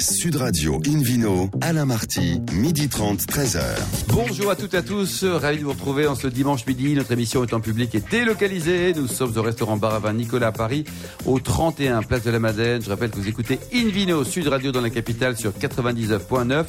Sud Radio Invino, Alain Marty, midi 30, 13h. Bonjour à toutes et à tous, ravi de vous retrouver en ce dimanche midi. Notre émission est en public et délocalisée. Nous sommes au restaurant Bar à Vin Nicolas à Paris, au 31 Place de la Madeleine. Je rappelle que vous écoutez Invino Sud Radio dans la capitale sur 99.9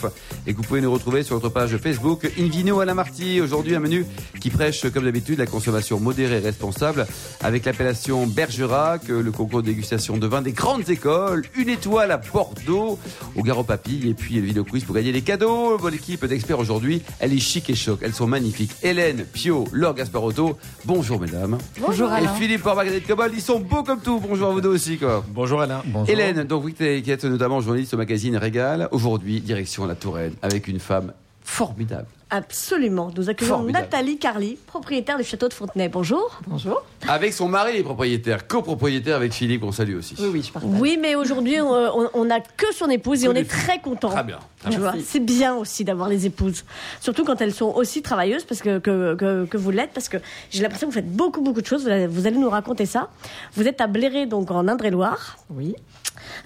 et que vous pouvez nous retrouver sur notre page Facebook Invino Alain Marty. Aujourd'hui, un menu qui prêche, comme d'habitude, la consommation modérée et responsable avec l'appellation Bergerac, le concours de dégustation de vin des grandes écoles, une étoile à Bordeaux, au Garo Papille et puis le vidéo quiz pour gagner des cadeaux. Bonne équipe d'experts aujourd'hui, elle est chic et choc, elles sont magnifiques. Hélène, Pio, Laure Gasparotto, bonjour mesdames. Bonjour Et Philippe pour Marguerite Cobol, ils sont beaux comme tout. Bonjour à vous deux aussi quoi. Bonjour Alain. Hélène, donc vous qui êtes notamment journaliste au magazine Régal, aujourd'hui direction la Touraine avec une femme formidable. Absolument. Nous accueillons Formidable. Nathalie Carly, propriétaire du château de Fontenay. Bonjour. Bonjour. Avec son mari et propriétaire, copropriétaire avec Philippe qu'on salue aussi. Oui, je partage. Oui, mais aujourd'hui, on n'a que son épouse et Que on est filles. très content. Très bien. Tu vois, c'est bien aussi d'avoir les épouses, surtout quand elles sont aussi travailleuses, parce que que, que, que vous l'êtes, parce que j'ai l'impression que vous faites beaucoup beaucoup de choses. Vous allez, vous allez nous raconter ça. Vous êtes à Bléré, donc en Indre-et-Loire, Oui.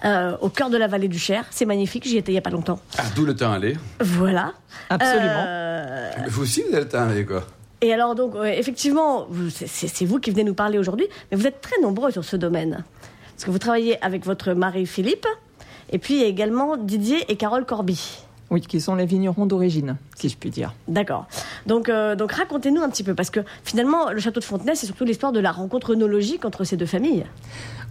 euh, au cœur de la vallée du Cher. C'est magnifique. J'y étais il y a pas longtemps. Ah, d'où le temps aller. Voilà. Absolument. Euh, Vous aussi vous aller quoi. Et alors donc euh, effectivement, c'est- vous qui venez nous parler aujourd'hui, mais vous êtes très nombreux sur ce domaine. Parce que vous travaillez avec votre mari Philippe, et puis il y a également Didier et Carole Corby. Oui, qui sont les vignerons d'origine, si je puis dire. D'accord. Donc, euh, donc racontez-nous un petit peu, parce que finalement, le château de Fontenay, c'est surtout l'histoire de la rencontre œnologique entre ces deux familles.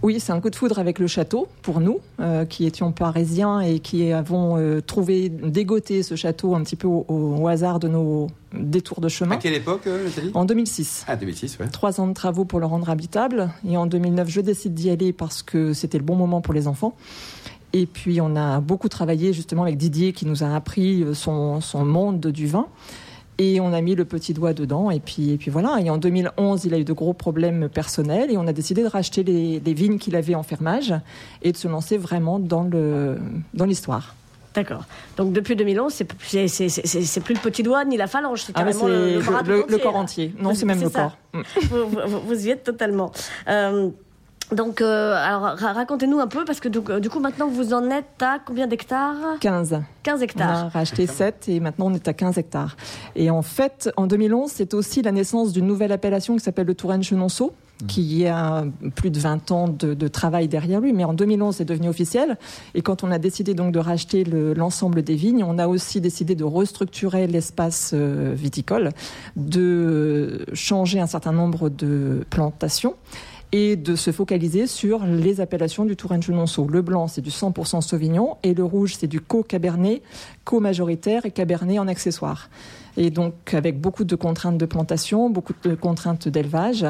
Oui, c'est un coup de foudre avec le château, pour nous, euh, qui étions parisiens et qui avons euh, trouvé, dégoté ce château un petit peu au, au hasard de nos détours de À chemin. quelle époque, Nathalie? En 2006. Ah, 2006, ouais. Trois ans de travaux pour le rendre habitable. Et en 2009, je décide d'y aller parce que c'était le bon moment pour les enfants. Et puis, on a beaucoup travaillé justement avec Didier qui nous a appris euh, son, son monde du vin. Et on a mis le petit doigt dedans. Et puis, et puis voilà. Et en 2011, il a eu de gros problèmes personnels. Et on a décidé de racheter les, les vignes qu'il avait en fermage et de se lancer vraiment dans le dans l'histoire. D'accord. Donc depuis 2011, c'est plus le petit doigt ni la phalange, c'est Ah, carrément le, le bras le, tout le corps entier. Non, c'est même le ça. corps. Mm. vous, vous- vous y êtes totalement. Euh, donc, euh, alors ra- racontez-nous un peu, parce que donc, du coup, maintenant, vous en êtes à combien d'hectares? 15. 15 On a hectares. racheté 7 et maintenant on est à 15 hectares. Et en fait, en 2011, c'est aussi la naissance d'une nouvelle appellation qui s'appelle le Touraine-Chenonceau, qui a plus de 20 ans de, de travail derrière lui. Mais en 2011, c'est devenu officiel. Et quand on a décidé donc de racheter le- l'ensemble des vignes, on a aussi décidé de restructurer l'espace euh, viticole, de changer un certain nombre de plantations et de se focaliser sur les appellations du Touraine-Chenonceau. Le blanc, c'est du 100% Sauvignon, et le rouge, c'est du co-cabernet, co-majoritaire et cabernet en accessoire. Et donc, avec beaucoup de contraintes de plantation, beaucoup de contraintes d'élevage.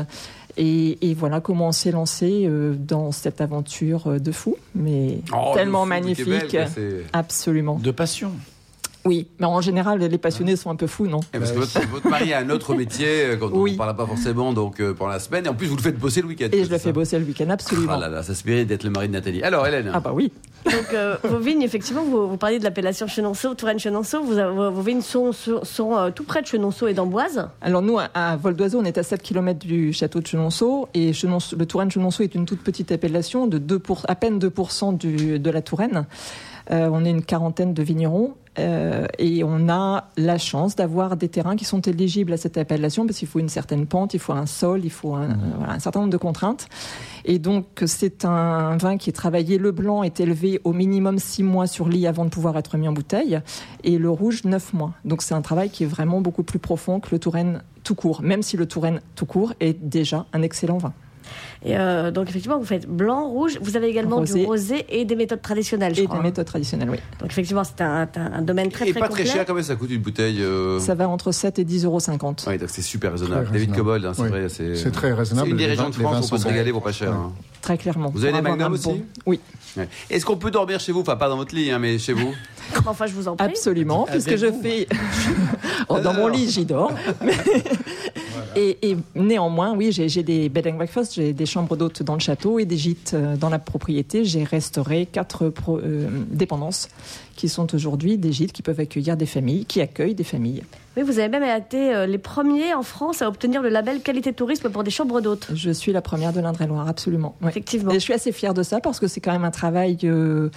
Et, et voilà comment on s'est lancé euh, dans cette aventure euh, de fou, mais Oh, tellement Québec, magnifique. Absolument. De passion. Oui, mais en général, les passionnés sont un peu fous, non Eh, Parce que votre, votre mari a un autre métier euh, quand on Oui. ne parle pas forcément donc euh, pendant la semaine et en plus vous le faites bosser le week-end. Et je le fais bosser le week-end, absolument. Ah là là, ça se mérite d'être le mari de Nathalie. Alors Hélène, Ah bah oui. Donc, euh, vos vignes, effectivement, vous, vous parliez de l'appellation Chenonceau, Touraine-Chenonceau. Vos, vos vignes sont, sont, sont, euh, tout près de Chenonceau et d'Amboise. Alors nous, à- à Vol d'Oiseau, on est à 7 km du château de Chenonceau et Chenonceau- le Touraine-Chenonceau est une toute petite appellation de 2 pour, à peine 2% du, de la Touraine. Euh, on est une quarantaine de vignerons euh, et on a la chance d'avoir des terrains qui sont éligibles à cette appellation parce qu'il faut une certaine pente, il faut un sol, il faut un, euh, voilà, un certain nombre de contraintes. Et donc c'est un vin qui est travaillé. Le blanc est élevé au minimum 6 mois sur lit avant de pouvoir être mis en bouteille et le rouge 9 mois. Donc c'est un travail qui est vraiment beaucoup plus profond que le Touraine tout court, même si le Touraine tout court est déjà un excellent vin. Et euh, donc, effectivement, vous faites blanc, rouge. Vous avez également du Rosé. rosé et des méthodes traditionnelles, je Et crois. des méthodes traditionnelles, oui. Donc, effectivement, c'est un, un- un domaine très, et très pas complet. très cher, combien ça coûte une bouteille euh... Ça va entre 7 et 10,50 euros. Ouais, donc c'est super raisonnable. David. Cobold, hein, c'est Oui. vrai, c'est. C'est très raisonnable. C'est une des Les régions de France où on peut se régaler pour pas cher. Ouais. hein. Très clairement. Vous avez des magnums aussi? Oui, Ouais. Est-ce qu'on peut dormir chez vous? Enfin, pas dans votre lit, hein, mais chez vous. Enfin, je vous en prie. absolument, Avec puisque je fais... Oh, dans mon lit, j'y dors. Et, et néanmoins, oui, j'ai des bed and breakfast, j'ai des chambres d'hôtes dans le château et des gîtes euh, dans la propriété. J'ai restauré quatre pro- euh, dépendances qui sont aujourd'hui des gîtes qui peuvent accueillir des familles, qui accueillent des familles. Oui, vous avez même été euh, les premiers en France à obtenir le label qualité tourisme pour des chambres d'hôtes. Je suis la première de l'Indre-et-Loire, absolument. Effectivement. Et je suis assez fière de ça parce que c'est quand même un travail, euh,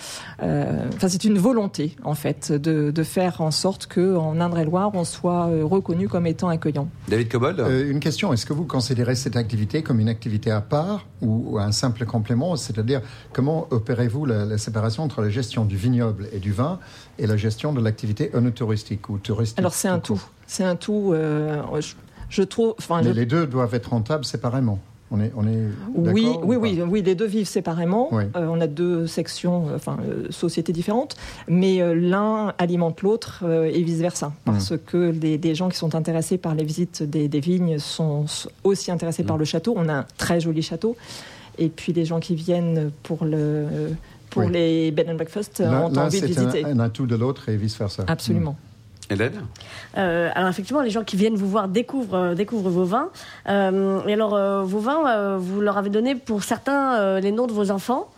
euh, enfin c'est une volonté en fait de, de faire en sorte que en Indre-et-Loire on soit euh, reconnu comme étant accueillant. David Cobold Euh, une question, est-ce que vous considérez cette activité comme une activité à part ou un simple complément? C'est-à-dire, comment opérez-vous la, la séparation entre la gestion du vignoble et du vin et la gestion de l'activité œnotouristique ou touristique Alors c'est un tout c'est un tout. euh, je, je trouve, enfin Mais je- les deux doivent être rentables séparément. On est, on est Oui, oui, oui, oui, les deux vivent séparément. Oui. Euh, on a deux sections, enfin euh, sociétés différentes, mais euh, l'un alimente l'autre et vice versa, parce que des, des gens qui sont intéressés par les visites des, des vignes sont aussi intéressés par le château. On a un très joli château, et puis les gens qui viennent pour le pour Oui. les bed and breakfast ont envie de c'est un, visiter. un atout de l'autre et vice-versa. Absolument. Hélène Euh, alors effectivement, les gens qui viennent vous voir découvrent, euh, découvrent vos vins. Euh, et alors, euh, vos vins, vous leur avez donné pour certains les noms de vos enfants.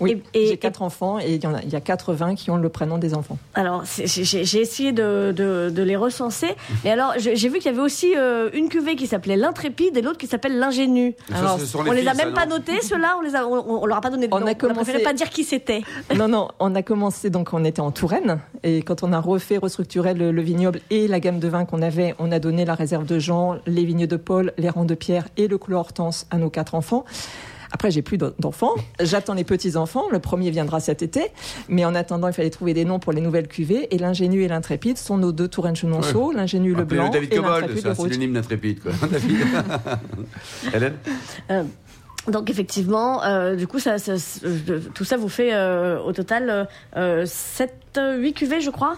Oui, j'ai quatre enfants et il y, en a, il y a quatre vins qui ont le prénom des enfants. Alors, j'ai essayé de, de- de les recenser. Et alors, j'ai vu qu'il y avait aussi euh, une cuvée qui s'appelait l'intrépide et l'autre qui s'appelle l'ingénu. Ça, Alors, ce sont On les a filles, ça, même pas notés, ceux-là. On les a, on, on leur a pas donné de On nom. a On commencé- préféré pas dire qui c'était. Non, non, on a commencé, donc on était en Touraine, et quand on a refait, restructuré le, le vignoble et la gamme de vins qu'on avait, on a donné la réserve de Jean, les vignes de Paul, les rangs de Pierre et le clos Hortense à nos quatre enfants. Après, j'ai plus d'en- d'enfants. J'attends les petits-enfants. Le premier viendra cet été. Mais en attendant, il fallait trouver des noms pour les nouvelles cuvées. Et l'ingénu et l'intrépide sont nos deux Touraine Chenonceau. L'ingénu le blanc David l'intrépide c'est le un synonyme d'intrépide, quoi. David. Hélène Euh, donc effectivement, euh, du coup, ça, ça- euh, tout ça vous fait euh, au total euh, 7, 8 cuvées, je crois?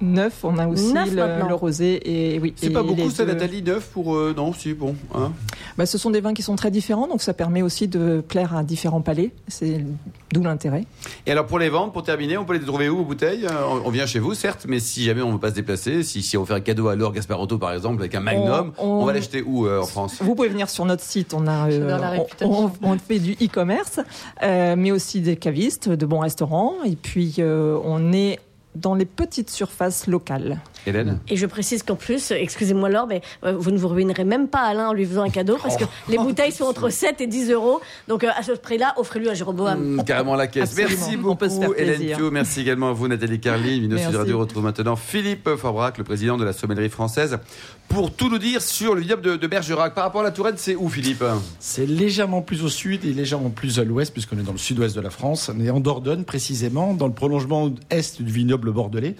Neuf, on a aussi le, rosé et oui. C'est pas beaucoup, ça, Nathalie Neuf pour. euh, non, si, bon. Hein Bah, ce sont des vins qui sont très différents, donc ça permet aussi de plaire à différents palais. C'est d'où l'intérêt. Et alors, pour les vendre, pour terminer, on peut les trouver où, aux bouteilles? Euh, on, on vient chez vous, certes, mais si jamais on ne veut pas se déplacer, si, si on fait un cadeau à Laure Gasparotto, par exemple, avec un Magnum, on, On- on- va l'acheter où euh, en France? Vous pouvez venir sur notre site, on a, on- on, on fait du e-commerce, euh, mais aussi des cavistes, de bons restaurants, et puis euh, on est dans les petites surfaces locales. Hélène Et je précise qu'en plus, excusez-moi Laure, mais euh, vous ne vous ruinerez même pas Alain en lui faisant un cadeau parce que les bouteilles sont entre 7 et 10 euros. Donc euh, à ce prix-là, offrez-lui un Jéroboam. Hum, Carrément la caisse. Absolument. Merci On peut se beaucoup, faire Hélène. Pio. Merci également à vous, Nathalie Carly. Vino Sud Merci. Radio retrouve maintenant Philippe Forbrac, le président de la sommellerie française, pour tout nous dire sur le vignoble de, Bergerac. Par rapport à la Touraine, c'est où, Philippe? C'est légèrement plus au sud et légèrement plus à l'ouest, puisqu'on est dans le sud-ouest de la France. On est en Dordogne, précisément, dans le prolongement est du vignoble bordelais.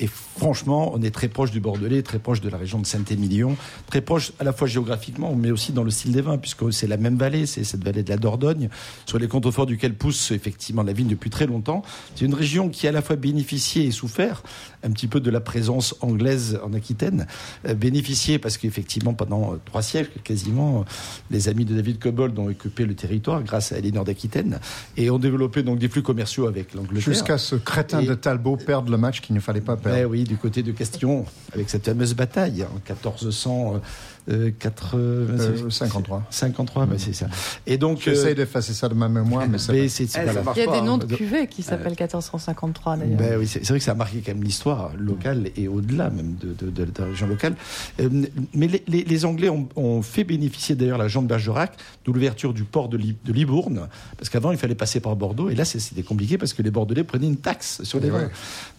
Et franchement, on est très proche du Bordelais, très proche de la région de Saint-Émilion, très proche à la fois géographiquement, mais aussi dans le style des vins, puisque c'est la même vallée, c'est cette vallée de la Dordogne, sur les contreforts duquel pousse effectivement la vigne depuis très longtemps. C'est une région qui a à la fois bénéficié et souffert un petit peu de la présence anglaise en Aquitaine, euh, bénéficié parce qu'effectivement pendant euh, trois siècles quasiment, les amis de David Cobold ont occupé le territoire grâce à Elinor d'Aquitaine et ont développé donc des flux commerciaux avec l'Angleterre. Jusqu'à ce crétin Et- de Talbot perdre le match qu'il ne fallait pas perdre. Ben oui, du côté de Castillon, avec cette fameuse bataille en 1400. Euh, quatre- Euh, 53. 53, ben c'est ça. Et donc, J'essaie euh, d'effacer ça de ma mémoire, mais ça va. c'est- c'est- voilà. ça marche Il y a des noms de cuvées qui s'appellent 1453 d'ailleurs. Ben oui, c'est c'est vrai que ça a marqué quand même l'histoire locale et au-delà même de, de- de- de la région locale. Euh, mais les, les- les Anglais ont, ont fait bénéficier d'ailleurs la jambe Bergerac de l'ouverture du port de, Li- de Libourne, parce qu'avant il fallait passer par Bordeaux, et là c'était compliqué parce que les Bordelais prenaient une taxe sur les Et vins. ouais.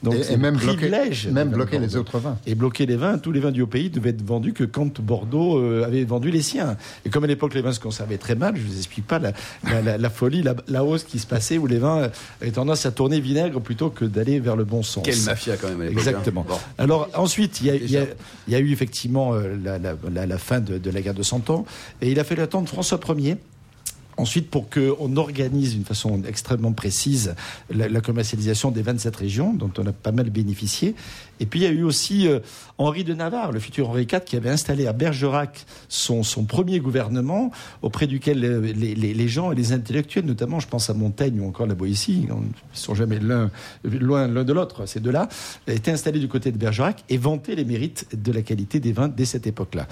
Donc Et- même bloquer- même de bloquer les autres vins. Et bloquer les vins, tous les vins du pays devaient être vendus que quand Bordeaux euh, avait vendu les siens. Et comme à l'époque les vins se conservaient très mal, je vous explique pas la, la- la- la folie, la, hausse qui se passait où les vins avaient tendance à tourner vinaigre plutôt que d'aller vers le bon sens. Quelle mafia, quand même, à hein. Exactement. Bon. Alors ensuite, il y a, y y eu effectivement euh, la, fin de, de la guerre de Cent Ans, et il a fallu attendre François Ier Ensuite, pour qu'on organise d'une façon extrêmement précise la, la, commercialisation des 27 régions, dont on a pas mal bénéficié. Et puis, il y a eu aussi euh, Henri de Navarre, le futur Henri IV, qui avait installé à Bergerac son, premier gouvernement, auprès duquel les, les, gens et les intellectuels, notamment, je pense à Montaigne ou encore la Boétie, ils ne sont jamais loin l'un de l'autre, ces deux-là, étaient installés du côté de Bergerac et vantaient les mérites de la qualité des vins dès cette époque-là.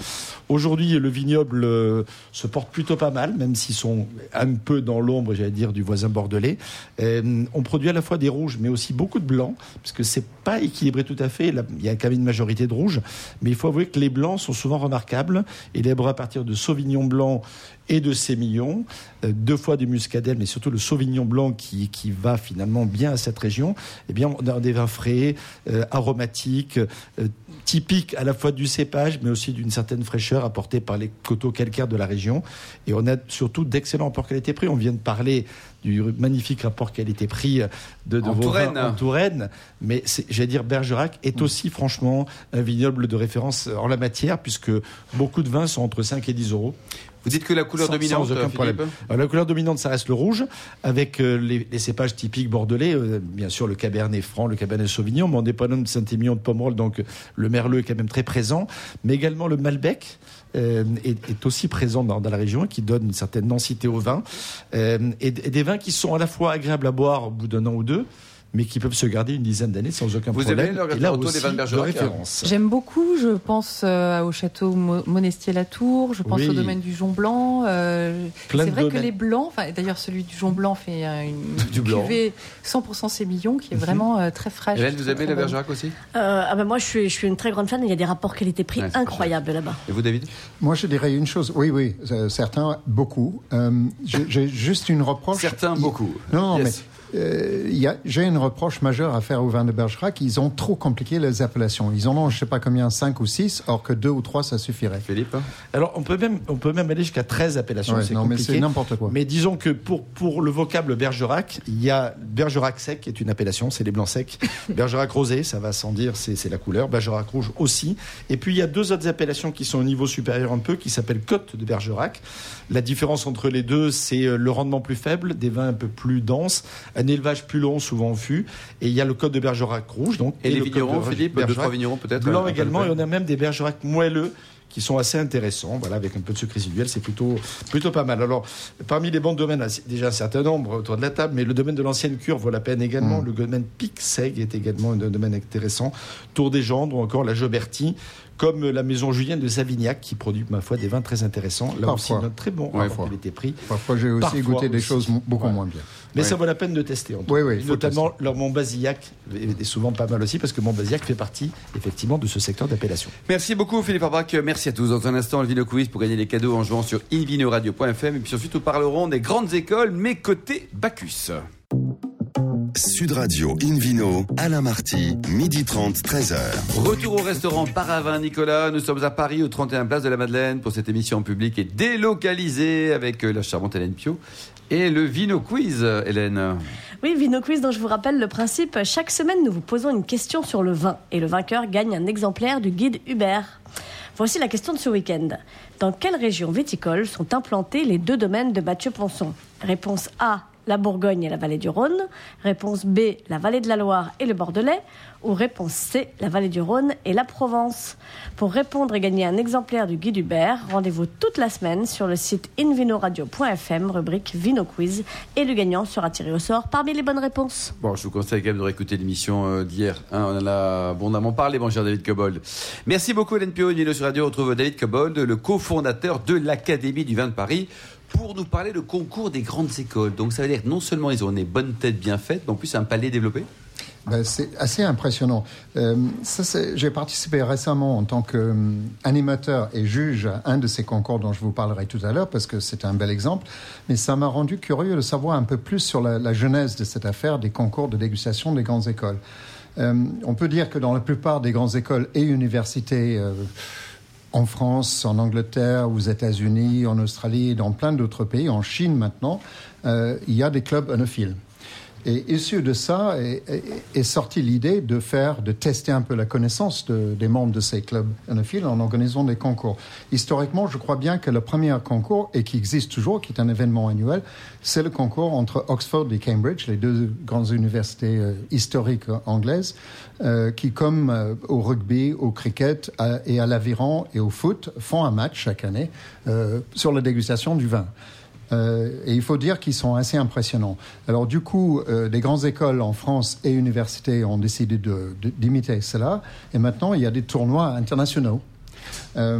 Aujourd'hui, le vignoble euh, se porte plutôt pas mal, même s'ils sont un peu dans l'ombre, j'allais dire, du voisin bordelais. Euh, on produit à la fois des rouges, mais aussi beaucoup de blancs, parce que c'est pas équilibré tout à fait. Il y a quand même une majorité de rouges, mais il faut avouer que les blancs sont souvent remarquables. Est à partir de Sauvignon blanc et de Sémillon, euh, deux fois du muscadel, mais surtout le Sauvignon blanc qui, qui va finalement bien à cette région. Eh bien, on a des vins frais, euh, aromatiques, euh, typiques à la fois du cépage, mais aussi d'une certaine fraîcheur apportée par les coteaux calcaires de la région. Et on a surtout d'excellents rapports qualité-prix. On vient de parler du magnifique rapport qualité-prix de, de en, vos Touraine. vins en Touraine. Mais j'allais dire, Bergerac est aussi franchement un vignoble de référence en la matière, puisque beaucoup de vins sont entre 5 et 10 euros. Vous dites que la couleur sans, dominante, sans aucun Philippe problème. Alors, la couleur dominante, ça reste le rouge, avec euh, les, les, cépages typiques bordelais, euh, bien sûr le cabernet franc, le cabernet sauvignon, mais on n'est pas de Saint-Émilion de Pomerol, donc le merlot est quand même très présent, mais également le malbec. Euh, est, est, aussi présent dans, dans, la région, qui donne une certaine densité au vin, euh, et, et, des vins qui sont à la fois agréables à boire au bout d'un an ou deux, mais qui peuvent se garder une dizaine d'années sans aucun Vous problème. Vous et là aussi, des de de référence. J'aime beaucoup. Je pense euh, au château Monestier-Latour. Je pense Oui. au domaine du Jon Blanc. Euh, c'est vrai que les blancs, enfin, d'ailleurs celui du Jon Blanc fait euh, une Du blanc. cuvée 100% sémillon qui est Mhm. vraiment euh, très fraîche. Hélène, vous aimez la. Bergerac aussi? Euh, ah ben moi, je suis, je suis une très grande fan. Il y a des rapports qualité-prix Ouais, incroyables là-bas. Et vous, David? Moi, je dirais une chose. Oui, oui, euh, certains, beaucoup. Euh, j'ai- juste une reproche. Certains, beaucoup. Non, non, Yes. mais euh, j'ai une reproche majeure à faire au vin de Bergerac. Ils ont trop compliqué les appellations. Ils en ont, je sais pas combien, 5 ou 6, or que 2 ou 3, ça suffirait. Philippe Alors, on peut même, on peut même aller jusqu'à 13 appellations. Ouais, c'est mais compliqué. c'est n'importe quoi. Mais disons que pour, pour le vocable Bergerac, il y a Bergerac sec, qui est une appellation, c'est les blancs secs. Bergerac rosé, ça va sans dire, c'est c'est la couleur. Bergerac rouge aussi. Et puis il y a deux autres appellations qui sont au niveau supérieur un peu, qui s'appellent Côte de Bergerac. La différence entre les deux, c'est euh, le rendement plus faible, des vins un peu plus denses, un élevage plus long, souvent en fût. Et il y a le Côte de Bergerac rouge. Donc, Et, les le Côte vignerons, de Philippe Deux, Bergerac trois vignerons peut-être blanc également. Et on a même des Bergerac moelleux qui sont assez intéressants, voilà, avec un peu de sucre résiduel, c'est plutôt, plutôt pas mal. Alors, parmi les bons domaines, déjà un certain nombre autour de la table, mais le domaine de l'ancienne cure vaut la peine également. Mm. Le domaine Pic-Seg est également un domaine intéressant. Tour des Gendres ou encore la Joberti, comme la maison Julienne de Savignac, qui produit, ma foi, des vins très intéressants. Là Parfois. aussi, un très bon Ouais, rapport qualité-prix. Parfois, j'ai aussi Parfois goûté des aussi. choses beaucoup Ouais. moins bien. Mais Ouais. ça vaut la peine de tester. En tout Oui, cas. notamment leur Montbazillac est souvent pas mal aussi parce que Montbazillac fait partie effectivement de ce secteur d'appellation. Merci beaucoup Philippe Arbrac, merci à tous. Dans un instant, le Vino Quiz pour gagner les cadeaux en jouant sur invinoradio.fm. Et puis ensuite, nous parlerons des grandes écoles, mais côté Bacchus. Sud Radio Invino, Alain Marty, midi 30, 13h. Retour au restaurant Paravin Nicolas. Nous sommes à Paris, au 31 Place de la Madeleine, pour cette émission en public et délocalisée avec la charmante Hélène Pio et le Vino Quiz, Hélène. Oui, Vino Quiz, dont je vous rappelle le principe. Chaque semaine, nous vous posons une question sur le vin et le vainqueur gagne un exemplaire du guide Hubert. Voici la question de ce week-end. Dans quelle région viticole sont implantés les deux domaines de Mathieu Ponson? Réponse A, la Bourgogne et la vallée du Rhône. Réponse B, la vallée de la Loire et le Bordelais. Ou réponse C, la vallée du Rhône et la Provence. Pour répondre et gagner un exemplaire du guide Hubert, rendez-vous toute la semaine sur le site invinoradio.fm, rubrique Vino Quiz. Et le gagnant sera tiré au sort parmi les bonnes réponses. Bon, je vous conseille quand même de réécouter l'émission euh, d'hier. hein. on en a abondamment parlé, mon cher David Cobold. Merci beaucoup, Hélène Pio. Sur Radio. Retrouve David Cobold, le cofondateur de l'Académie du vin de Paris, pour nous parler de concours des grandes écoles. Donc, ça veut dire que non seulement ils ont des bonnes têtes bien faites, mais en plus, un palais développé. Ben, c'est assez impressionnant. Euh, j'ai participé récemment en tant qu'animateur et juge à un de ces concours dont je vous parlerai tout à l'heure parce que c'est un bel exemple. Mais ça m'a rendu curieux de savoir un peu plus sur la, la genèse de cette affaire des concours de dégustation des grandes écoles. Euh, on peut dire que dans la plupart des grandes écoles et universités euh, en France, en Angleterre, aux États-Unis, en Australie dans plein d'autres pays, en Chine maintenant, euh, il y a des clubs onophiles. Et issu de ça est, est- est sortie l'idée de faire, de tester un peu la connaissance de- des membres de ces clubs anophiles en organisant des concours. Historiquement, je crois bien que le premier concours, et qui existe toujours, qui est un événement annuel, c'est le concours entre Oxford et Cambridge, les deux grandes universités euh, historiques anglaises, euh, qui, comme euh, au rugby, au cricket à- et à l'aviron et au foot, font un match chaque année euh, sur la dégustation du vin. Euh, et il faut dire qu'ils sont assez impressionnants. Alors du coup, euh, des grandes écoles en France et universités ont décidé d'imiter cela. Et maintenant, il y a des tournois internationaux. Euh,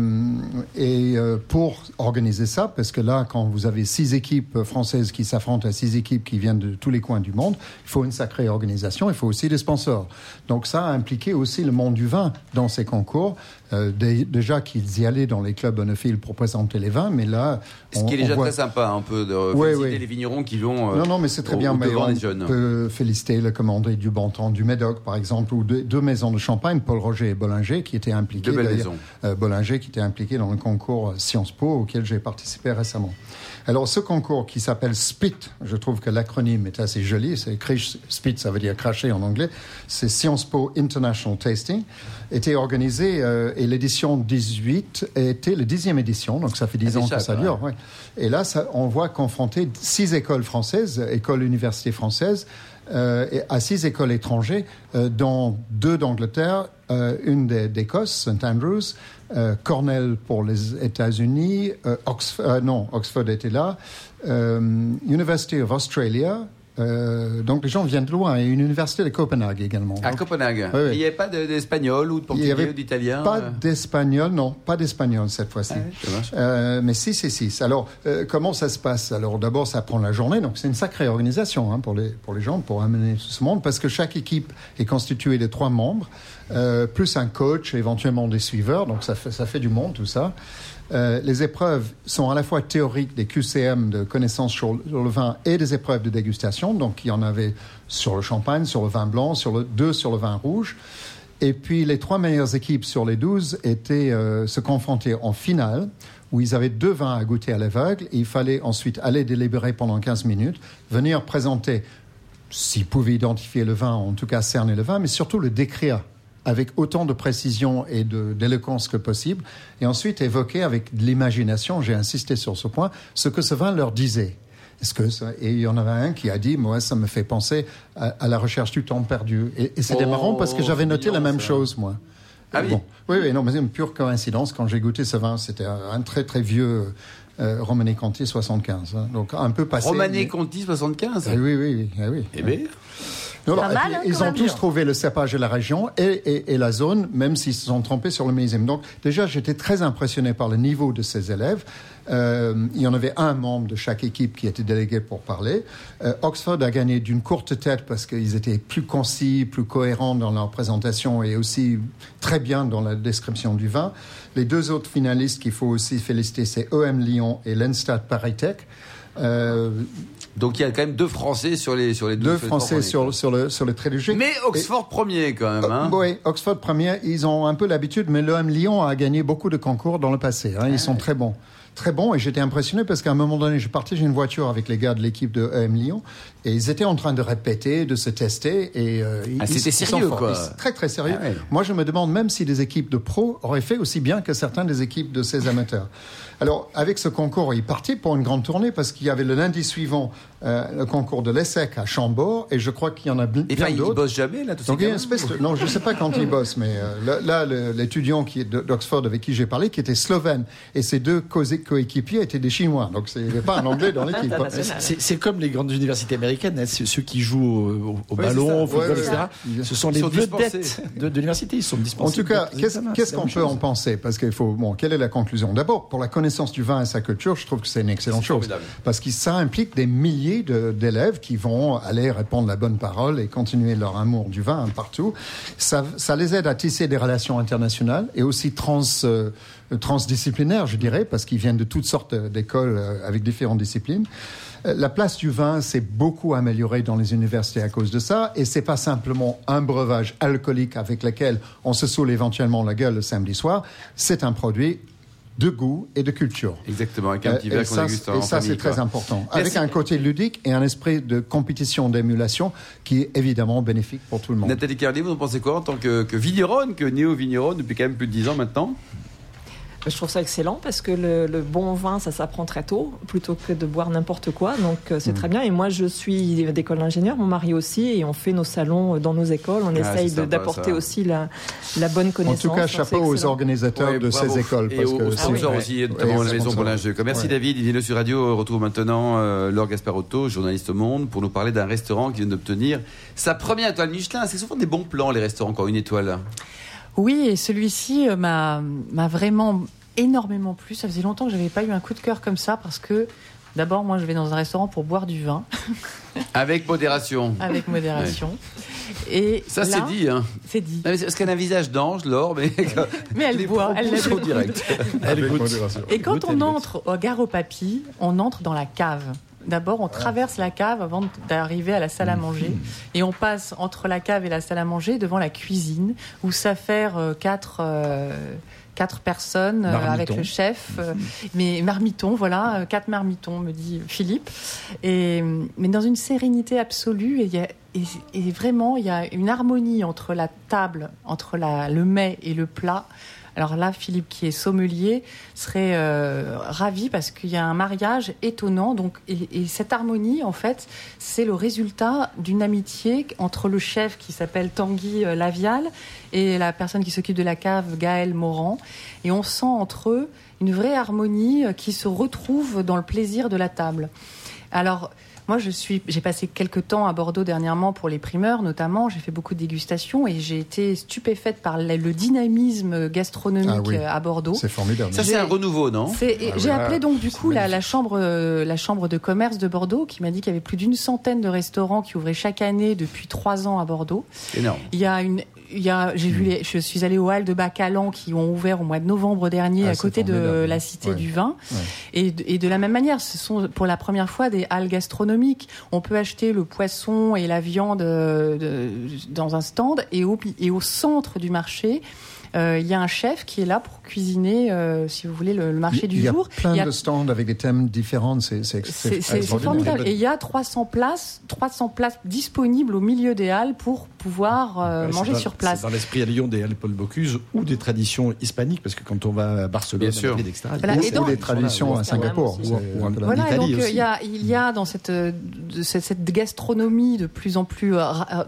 et euh, pour organiser ça, parce que là, quand vous avez six équipes françaises qui s'affrontent à six équipes qui viennent de tous les coins du monde, il faut une sacrée organisation, il faut aussi des sponsors. Donc ça a impliqué aussi le monde du vin dans ces concours. Euh, dé- déjà qu'ils y allaient dans les clubs onophiles pour présenter les vins, mais là, Ce on- qui est déjà voit- très sympa, un peu de Ouais, féliciter les vignerons qui vont euh, non, non, mais c'est très au- bien. au Mais on des jeunes. peut féliciter le commandant du Bantan, du Médoc, par exemple, ou de- deux maisons de Champagne, Paul Roger et Bollinger, qui étaient impliqués. Deux belles maisons. euh, Bollinger, qui était impliqué dans le concours Sciences Po, auquel j'ai participé récemment. Alors, ce concours qui s'appelle SPIT, je trouve que l'acronyme est assez joli. C'est SPIT, ça veut dire cracher en anglais. C'est Sciences Po International Tasting. Était organisé euh, et l'édition 18 était la dixième édition, donc ça fait dix ans que ça dure. ouais. Et là, ça, on voit confronter six écoles françaises, écoles universités françaises, à six écoles étrangères, euh, dont deux d'Angleterre, euh, une d'Écosse, St Andrews, euh, Cornell pour les États-Unis, euh, Oxford, euh, non, Oxford était là, euh, University of Australia. Euh, donc les gens viennent de loin, et une université de Copenhague également. À Donc, Copenhague. Oui, oui. Il n'y avait pas de- d'espagnol ou de il portugais y avait ou d'italien pas euh d'espagnol, non, pas d'espagnol cette fois-ci. Ah. Euh, mais 6 et 6. Alors, euh, comment ça se passe? Alors, d'abord, ça prend la journée, donc c'est une sacrée organisation hein, pour, les, pour les gens, pour amener tout ce monde, parce que chaque équipe est constituée de trois membres, euh, plus un coach, éventuellement des suiveurs, donc ça fait, ça fait du monde, tout ça. Euh, les épreuves sont à la fois théoriques, des QCM de connaissances sur, le vin et des épreuves de dégustation. Donc, il y en avait sur le champagne, sur le vin blanc, sur le, deux sur le vin rouge. Et puis, les trois meilleures équipes sur les douze étaient euh, se confronter en finale, où ils avaient deux vins à goûter à l'aveugle. Il fallait ensuite aller délibérer pendant 15 minutes, venir présenter, s'ils pouvaient identifier le vin, en tout cas cerner le vin, mais surtout le décrire avec autant de précision et d'éloquence que possible, et ensuite évoquer avec de l'imagination, j'ai insisté sur ce point, ce que ce vin leur disait. Est-ce que ça- et il y en avait un qui a dit, moi, ça me fait penser à, à la recherche du temps perdu. Et, et c'était Oh, marrant parce que j'avais noté la même ça. chose, moi. Ah oui? Bon. oui, oui, non, mais c'est une pure coïncidence. Quand j'ai goûté ce vin, c'était un, très très vieux euh, Romanée Conti 75. hein. donc un peu passé. Romané Conti 75. Ah oui, oui, oui. ah oui. Eh bien, Non, non, Pas et mal, puis, hein, ils ont tous trouvé le cépage de la région et, et- et la zone, même s'ils se sont trompés sur le millésime. Donc, déjà, j'étais très impressionné par le niveau de ces élèves. Euh, il y en avait un membre de chaque équipe qui était délégué pour parler. Euh, Oxford a gagné d'une courte tête parce qu'ils étaient plus concis, plus cohérents dans leur présentation et aussi très bien dans la description du vin. Les deux autres finalistes qu'il faut aussi féliciter, c'est EM Lyon et l'Enstat Paris Tech. Euh, donc il y a quand même deux Français sur les sur les deux trois Français sur, sur, le, sur le de jeu. Mais Oxford premier quand même. Hein. Euh, oui, Oxford premier, ils ont un peu l'habitude, mais l'OM Lyon a gagné beaucoup de concours dans le passé. hein. Ils sont très bons. Très bons, et j'étais impressionné parce qu'à un moment donné, je partais, j'ai une voiture avec les gars de l'équipe de EM Lyon, et ils étaient en train de répéter, de se tester, et euh, ils- Ah, ils sont sérieux, quoi. Ils Très très sérieux. Ah ouais. Moi, je me demande même si des équipes de pros auraient fait aussi bien que certains des équipes de ces amateurs. Alors, avec ce concours, ils partaient pour une grande tournée parce qu'il y avait le lundi suivant euh, le concours de l'ESSEC à Chambord, et je crois qu'il y en a bien Et enfin, ils d'autres. bossent jamais là. ces Donc il y a une espèce de... Non, je ne sais pas quand ils bossent, mais euh, là, l'étudiant qui est de- d'Oxford avec qui j'ai parlé, qui était slovène, et ses deux co- coéquipiers étaient des Chinois. Donc il n'y avait pas un Anglais dans l'équipe. C'est comme les grandes universités américaines, hein, ceux qui jouent au, au- au Oui, ballon, au football, Ouais, etc. ouais. Ce sont Ils les sont vedettes de, de l'université. Ils sont En dispensés. tout cas, qu'est-ce qu'on peut chose. en penser? Parce qu'il faut, bon, quelle est la conclusion? D'abord, pour la connaissance du vin et sa culture, je trouve que c'est une excellente chose. formidable. Parce que ça implique des milliers d'élèves qui vont aller répandre la bonne parole et continuer leur amour du vin partout. Ça, ça les aide à tisser des relations internationales et aussi trans, euh, transdisciplinaires, je dirais, parce qu'ils viennent de toutes sortes d'écoles euh, avec différentes disciplines. Euh, La place du vin s'est beaucoup améliorée dans les universités à cause de ça, et c'est pas simplement un breuvage alcoolique avec lequel on se saoule éventuellement la gueule le samedi soir. C'est un produit de goût et de culture. Exactement, avec un Euh, petit et verre qu'on et ça, c'est très important. Merci. Avec un côté ludique et un esprit de compétition, d'émulation qui est évidemment bénéfique pour tout le monde. Nathalie Carly, vous en pensez quoi en tant que, que vigneronne, que néo-vigneronne depuis quand même plus de 10 ans maintenant? Je trouve ça excellent parce que le, le bon vin, ça s'apprend très tôt, plutôt que de boire n'importe quoi. Donc euh, c'est Mm. très bien. Et moi, je suis d'école d'ingénieur, mon mari aussi, et on fait nos salons dans nos écoles. On Ah, essaye d'apporter aussi la, la bonne En connaissance. tout cas, chapeau aux organisateurs Ouais, de bravo. ces écoles. Et parce aux, que sponsors aussi, notamment la Maison. Boulanger. Merci Ouais. David. Il est sur Radio. retrouve maintenant euh, Laure Gasparotto, journaliste au Monde, pour nous parler d'un restaurant qui vient d'obtenir sa première étoile Michelin. C'est souvent des bons plans, les restaurants, quand une étoile. Oui, et celui-ci euh, m'a m'a vraiment énormément plu. Ça faisait longtemps que j'avais pas eu un coup de cœur comme ça parce que d'abord, moi, je vais dans un restaurant pour boire du vin Avec modération. avec modération. Et Ça, là, c'est dit. Hein. C'est dit. Non, Parce qu'elle a un visage d'ange, Laure, mais. Mais elle les boit, elle sont directs. Elle goûte. Et quand Goûte, on goûte. entre au Gare au Papy, on entre dans la cave. D'abord, on traverse la cave avant d'arriver à la salle à manger. Et on passe entre la cave et la salle à manger devant la cuisine, où s'affairent euh, quatre, euh, quatre personnes euh, avec le chef. mais marmitons, voilà, quatre marmitons, me dit Philippe. Et, mais dans une sérénité absolue. Et, y a- et, et vraiment, il y a une harmonie entre la table, entre la, le mets et le plat. Alors là, Philippe, qui est sommelier, serait euh, ravi parce qu'il y a un mariage étonnant. Donc, et, et cette harmonie, en fait, c'est le résultat d'une amitié entre le chef qui s'appelle Tanguy euh, Lavial et la personne qui s'occupe de la cave, Gaël Morand. Et on sent entre eux une vraie harmonie euh, qui se retrouve dans le plaisir de la table. Alors, moi, je suis, j'ai passé quelques temps à Bordeaux dernièrement pour les primeurs, notamment. J'ai fait beaucoup de dégustations et j'ai été stupéfaite par le le dynamisme gastronomique Ah oui. euh, à Bordeaux. C'est formidable. Ça, c'est un renouveau, non? Ah J'ai appelé donc du coup la, la chambre, euh, la chambre de commerce de Bordeaux qui m'a dit qu'il y avait plus d'une centaine de restaurants qui ouvraient chaque année depuis trois ans à Bordeaux. C'est énorme. Il y a une, j'ai Hmm. vu les, je suis allée aux Halles de Bacalan qui ont ouvert au mois de novembre dernier Ah, à côté de la Cité Ouais. du Vin. Ouais. Et, de- et de la même manière, ce sont pour la première fois des halles gastronomiques. On peut acheter le poisson et la viande euh, de- dans un stand et au, et au centre du marché. Euh, Il y a un chef qui est là pour cuisiner, euh, si vous voulez, le, le marché Il du jour. plein Il y a- de stands avec des thèmes différents. C'est formidable. Et il y a 300 places, 300 places disponibles au milieu des halles pour pouvoir euh, Ouais, manger dans- sur place. Dans l'esprit à Lyon des Halles Paul Bocuse ou des traditions hispaniques, parce que quand on va à Barcelone, Bien sûr. Voilà, Ou, et donc- ou les traditions à Singapour. Ou- ou en- voilà. Italie donc euh, aussi. il y a, il y a dans cette, de- cette, cette gastronomie de plus en plus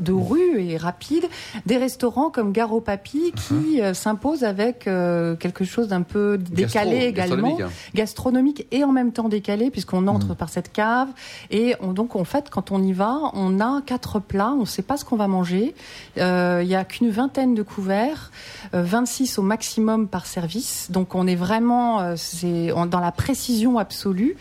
de rue et rapide, des restaurants comme Garo Papi qui s'imposent avec euh, quelque chose d'un peu décalé Gastro, également, gastronomique, hein. gastronomique et en même temps décalé puisqu'on entre par cette cave et on, donc en fait quand on y va, on a quatre plats, on ne sait pas ce qu'on va manger. Euh, Il y a qu'une vingtaine de couverts, euh, 26 au maximum par service, donc on est vraiment euh, c'est dans la précision absolue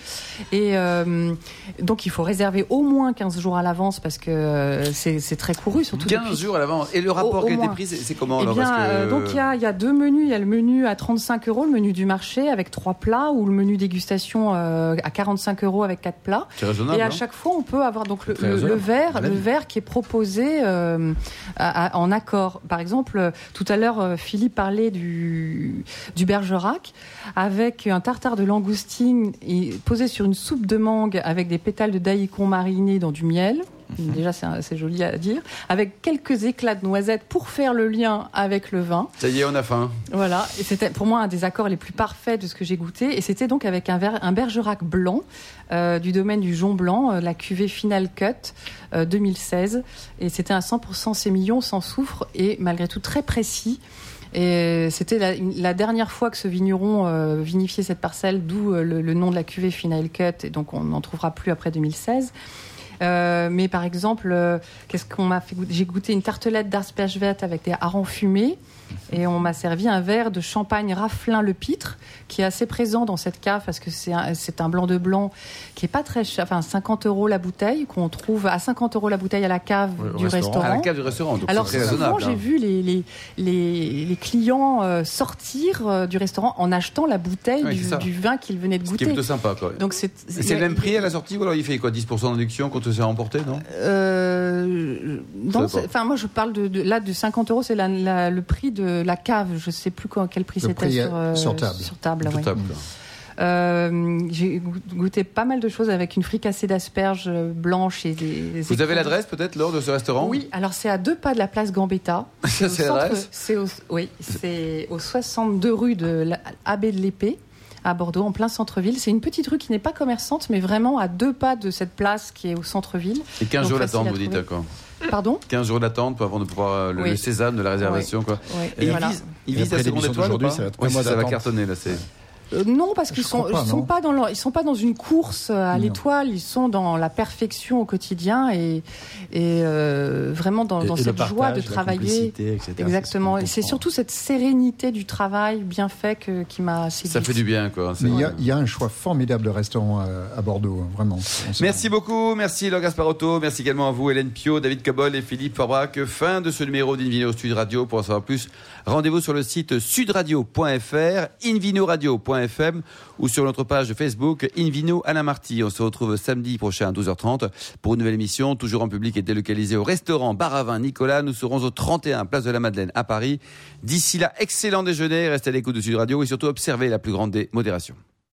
et euh, donc il faut réserver au moins 15 jours à l'avance parce que euh, c'est très couru surtout 15 depuis jours à l'avance. Et le rapport au qui a été moins. pris, c'est comment eh alors? Bien, Parce que- donc il y a, il y a deux menus. Il y a le menu à 35 euros, le menu du marché avec trois plats, ou le menu dégustation euh, à 45 euros avec quatre plats. C'est raisonnable. Et à hein chaque fois, on peut avoir donc le, verre, le verre qui est proposé euh, à- à- en accord. Par exemple, tout à l'heure, euh, Philippe parlait du, du Bergerac avec un tartare de langoustine et posé sur une soupe de mangue avec des pétales de daïcon marinés dans du miel. Mhm. Déjà, c'est joli à dire. Avec quelques éclats de noisettes pour faire le lien avec le vin. Ça y est, on a faim. Voilà, et c'était pour moi un des accords les plus parfaits de ce que j'ai goûté. Et c'était donc avec un, verre, un Bergerac blanc euh, du domaine du Jon Blanc, euh, la cuvée Final Cut euh, 2016. Et c'était un 100% sémillon sans soufre et malgré tout très précis. Et c'était la, dernière fois que ce vigneron euh, vinifiait cette parcelle, d'où euh, le, le nom de la cuvée Final Cut. Et donc on n'en trouvera plus après 2016. Euh, mais par exemple, euh, qu'est-ce qu'on m'a fait goûter? J'ai goûté une tartelette d'asperges vertes avec des harengs fumés. Et on m'a servi un verre de champagne Raflin le Pitre, qui est assez présent dans cette cave parce que c'est un, c'est un blanc de blanc qui est pas très cher, enfin 50 euros la bouteille, qu'on trouve à 50 euros la bouteille à la cave du restaurant. restaurant. À la cave du restaurant. Donc Alors c'est souvent, j'ai hein. vu les, les, les, les clients euh, sortir euh, du restaurant en achetant la bouteille du, c'est vin qu'ils venaient de Ce qui est goûter. plutôt sympa. Quoi. Donc c'est c'est le même prix à la sortie ou alors il fait quoi 10% de réduction contre te c'est emporté, non? Euh, non, enfin moi je parle de, de- là de 50 euros, c'est le prix de la cave. Je sais plus quoi, quel prix c'était sur, euh, sur table. Sur table, Tout ouais. table, quoi. Euh, J'ai go- goûté pas mal de choses avec une fricassée d'asperges blanches et des. des Vous avez l'adresse peut-être, Laure, de ce restaurant? Oui, alors c'est à deux pas de la place Gambetta. C'est centre- l'adresse C'est au, oui, c'est au 62 rue de l'Abbé de l'Épée à Bordeaux, en plein centre-ville. C'est une petite rue qui n'est pas commerçante, mais vraiment à deux pas de cette place qui est au centre-ville. Et 15 Donc, jours d'attente, à vous dites, d'accord. Pardon 15 jours d'attente avant de pouvoir euh, le, Oui. le sésame de la réservation, quoi. Ouais, Et voilà. il vise, il Et vise après la seconde étoile ou d'aujourd'hui, pas ça va Ouais, ça va cartonner, là, c'est... Euh, non, parce qu'ils sont, pas, ils sont pas dans leur- ils sont pas dans une course à l'étoile, ils sont dans la perfection au quotidien et, et euh, vraiment dans, Et- dans et le cette joie de travailler. etc. Exactement. Ce c'est surtout cette sérénité du travail bien fait que, qui m'a séduite. Ça fait du bien, quoi. Il y, a, vrai. il y a un choix formidable de restaurants à, à Bordeaux, hein, vraiment. Merci beaucoup, merci Laure Gasparotto, merci également à vous Hélène Pio, David Cobol et Philippe Forbrac. Fin de ce numéro d'Invino Sud Radio. Pour en savoir plus, rendez-vous sur le site sudradio.fr, ou sur notre page Facebook Invino Alain Marty. On se retrouve samedi prochain à 12h30 pour une nouvelle émission, toujours en public et délocalisée au restaurant Bar à Vin Nicolas. Nous serons au 31 Place de la Madeleine à Paris. D'ici là, excellent déjeuner, restez à l'écoute de Sud Radio et surtout observez la plus grande des modérations.